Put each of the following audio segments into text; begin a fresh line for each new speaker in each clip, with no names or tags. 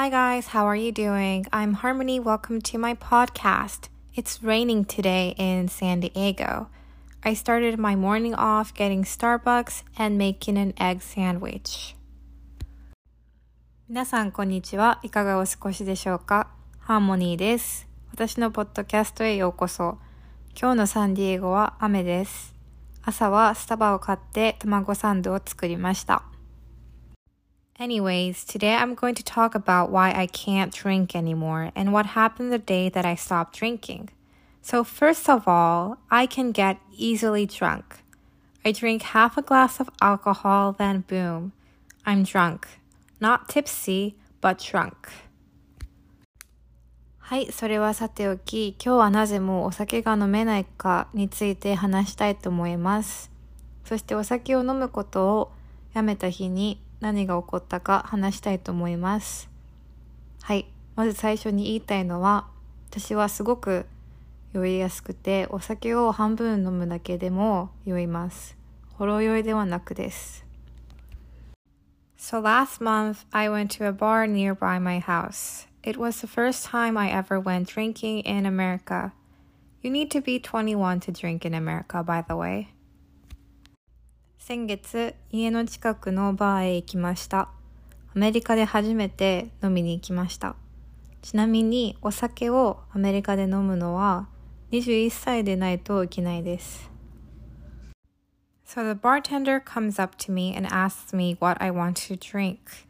Hi guys, how are you doing? I'm Harmony. Welcome to my podcast. It's raining today in San Diego. I started my morning off getting Starbucks and making an egg sandwich. 皆さんこんにちは。いかがお過ごしでしょうかハーモニーです。私のポッドキャストへようこそ。今日のサンディエゴは雨です。朝はスタバを買って卵サンドを作りました。Anyways, today I'm going to talk about why I can't drink anymore and what happened the day that I stopped drinking. So, first of all, I can get easily drunk. I drink half a glass of alcohol, then boom, I'm drunk. Not tipsy, but drunk. はい、それはさておき、今日はなぜもうお酒が飲めないかについて話したいと思います。そしてお酒を飲むことをやめた日に 何が起こったか話したいと思います。はい。まず最初に言いたいのは、私はすごく酔いやすくて、お酒を半分飲むだけでも酔います。ほろ酔いではなくです。So last month, I went to a bar nearby my house. It was the first time I ever went drinking in America. You need to be 21 to drink in America, by the way. 先月、家の近くのバーへ行きました。アメリカで初めて飲みに行きました。ちなみに、お酒をアメリカで飲むのは21歳でないといけないです。So the bartender comes up to me and asks me what I want to drink.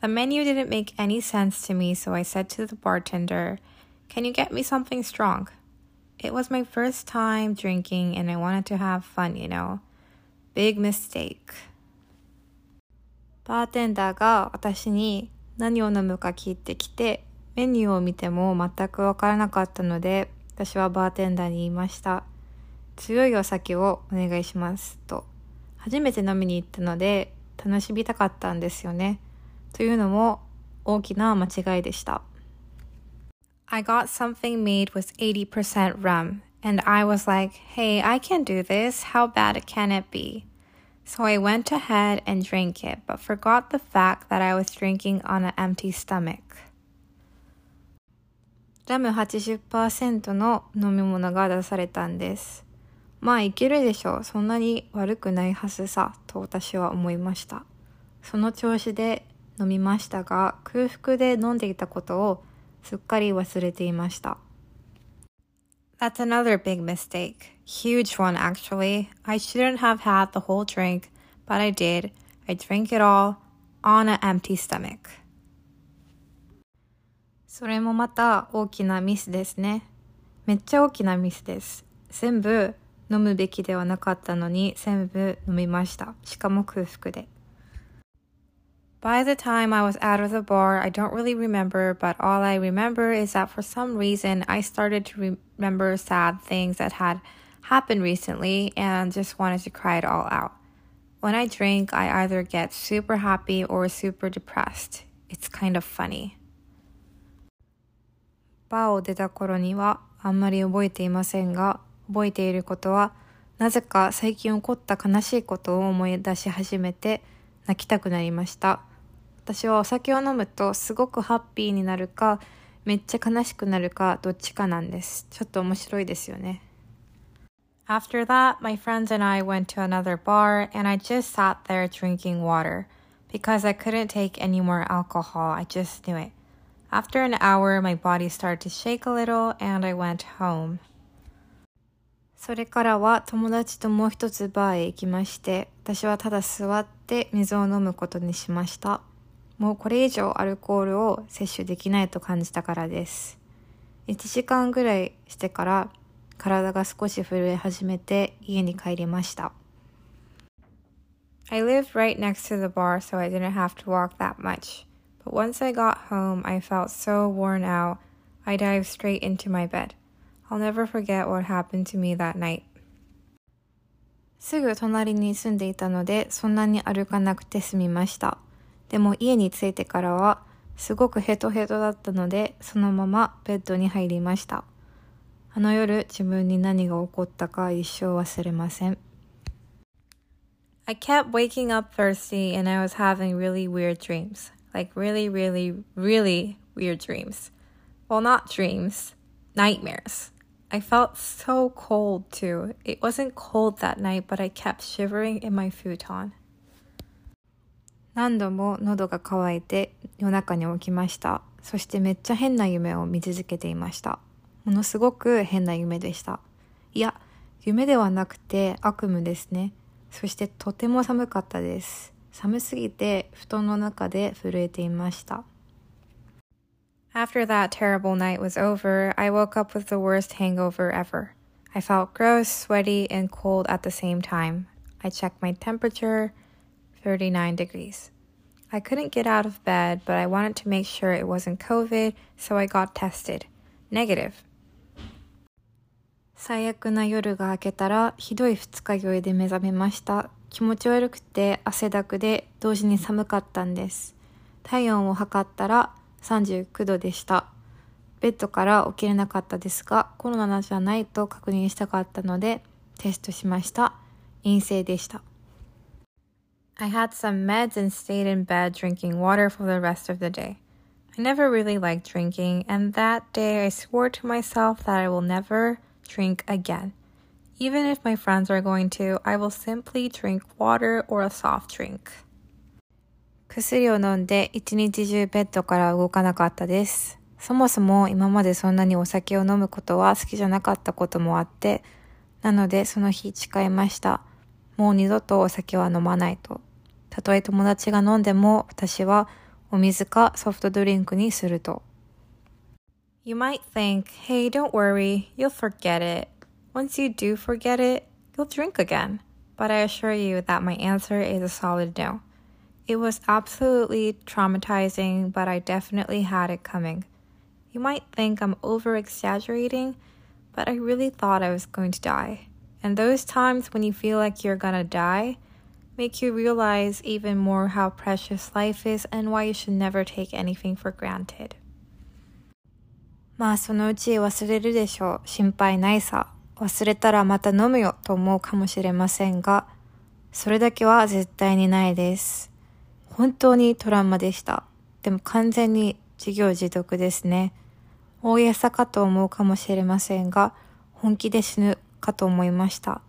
The menu didn't make any sense to me, so I said to the bartender, Can you get me something strong? It was my first time drinking and I wanted to have fun, you know. Big mistake. バーテンダーが私に何を飲むか聞いてきて、メニューを見ても全くわからなかったので、私はバーテンダーに言いました。強いお酒をお願いします。と。初めて飲みに行ったので、楽しみたかったんですよね。というのも大きな間違いでした。I got something made with 80% rum And I was like, hey, I can do this. How bad can it be? So I went ahead and drank it, but forgot the fact that I was drinking on an empty stomach. ラム80%の飲み物が出されたんです。まあいけるでしょう。そんなに悪くないはずさ、と私は思いました。その調子で飲みましたが、空腹で飲んでいたことをすっかり忘れていました。That's another big mistake. Huge one, actually. I shouldn't have had the whole drink, but I did. I drank it all on an empty stomach. それもまた大きなミスですね。めっちゃ大きなミスです。全部飲むべきではなかったのに全部飲みました。しかも空腹で。By the time I was out of the bar, I don't really remember, but all I remember is that for some reason I started to remember sad things that had happened recently and just wanted to cry it all out. When I drink, I either get super happy or super depressed. It's kind of funny. バーを出た頃にはあんまり覚えていませんが、覚えていることは、なぜか最近起こった悲しいことを思い出し始めて、泣きたくなりました。私はお酒を飲むとすごくハッピーになるか、めっちゃ悲しくなるかどっちかなんです。ちょっと面白いですよね。After that, my friends and I went to another bar and I just sat there drinking water. Because I couldn't take any more alcohol, I just knew it. After an hour, my body started to shake a little and I went home. それからは友達ともう一つバーへ行きまして、私はただ座って水を飲むことにしました。もうこれ以上アルコールを摂取できないと感じたからです。1時間ぐらいしてから体が少し震え始めて家に帰りました。I lived right next to the bar so I didn't have to walk that much. But once I got home, I felt so worn out, I dived straight into my bed. I'll never forget what happened to me that night. すぐ隣に住んでいたので、そんなに歩かなくて済みました。でも家に着いてからは、すごくヘトヘトだったので、そのままベッドに入りました。あの夜、自分に何が起こったか一生忘れません。I kept waking up thirsty and I was having really weird dreams. like really, really, really weird dreams. Well, not dreams, nightmares. I felt so cold too. It wasn't cold that night, but I kept shivering in my futon. 何度も喉が渇いて夜中に起きました。そしてめっちゃ変な夢を見続けていました。ものすごく変な夢でした。いや、夢ではなくて悪夢ですね。そしてとても寒かったです。寒すぎて布団の中で震えていました。After that terrible night was over, I woke up with the worst hangover ever. I felt gross, sweaty, and cold at the same time. I checked my temperature 39 degrees. I couldn't get out of bed, but I wanted to make sure it wasn't COVID, so I got tested. Negative. 最悪な夜が明けたらひどい二日酔いで目覚めました。気持ち悪くて汗だくで同時に寒かったんです。体温を測ったら39度でした。ベッドから起きれなかったですが、コロナじゃないと確認したかったので、テストしました。陰性でした。I had some meds and stayed in bed drinking water for the rest of the day. I never really liked drinking, and that day I swore to myself that I will never drink again. Even if my friends are going to, I will simply drink water or a soft drink. 薬を飲んで一日中ベッドから動かなかったです。そもそも今までそんなにお酒を飲むことは好きじゃなかったこともあって、なのでその日誓いました。もう二度とお酒は飲まないと。たとえ友達が飲んでも私はお水かソフトドリンクにすると。You might think, hey, don't worry, you'll forget it. Once you do forget it, you'll drink again. But I assure you that my answer is a solid no. It was absolutely traumatizing, but I definitely had it coming. You might think I'm over exaggerating, but I really thought I was going to die. And those times when you feel like you're gonna die make you realize even more how precious life is and why you should never take anything for granted. まあそのうち忘れるでしょう。心配ないさ。忘れたらまた飲むよと思うかもしれませんが、それだけは絶対にないです。本当にトラウマでした。でも完全に自業自得ですね。大げさかと思うかもしれませんが、本気で死ぬかと思いました。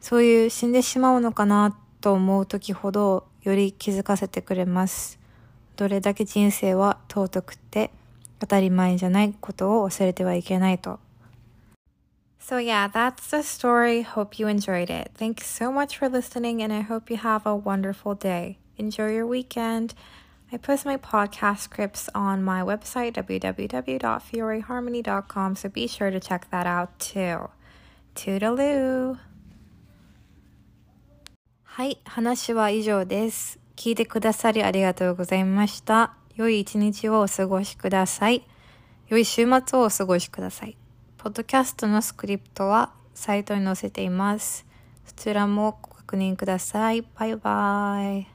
そういう死んでしまうのかなと思う時ほどより気づかせてくれます。どれだけ人生は尊くて当たり前じゃないことを忘れてはいけないと。So yeah, that's the story. Hope you enjoyed it. Thanks so much for listening and I hope you have a wonderful day. Enjoy your weekend. I post my podcast scripts on my website, www.fioreharmony.com, so be sure to check that out too. Toodaloo! はい、話は以上です。聞いてくださりありがとうございました。良い一日をお過ごしください。良い週末をお過ごしください。ポッドキャストのスクリプトはサイトに載せています。そちらもご確認ください。バイバイ。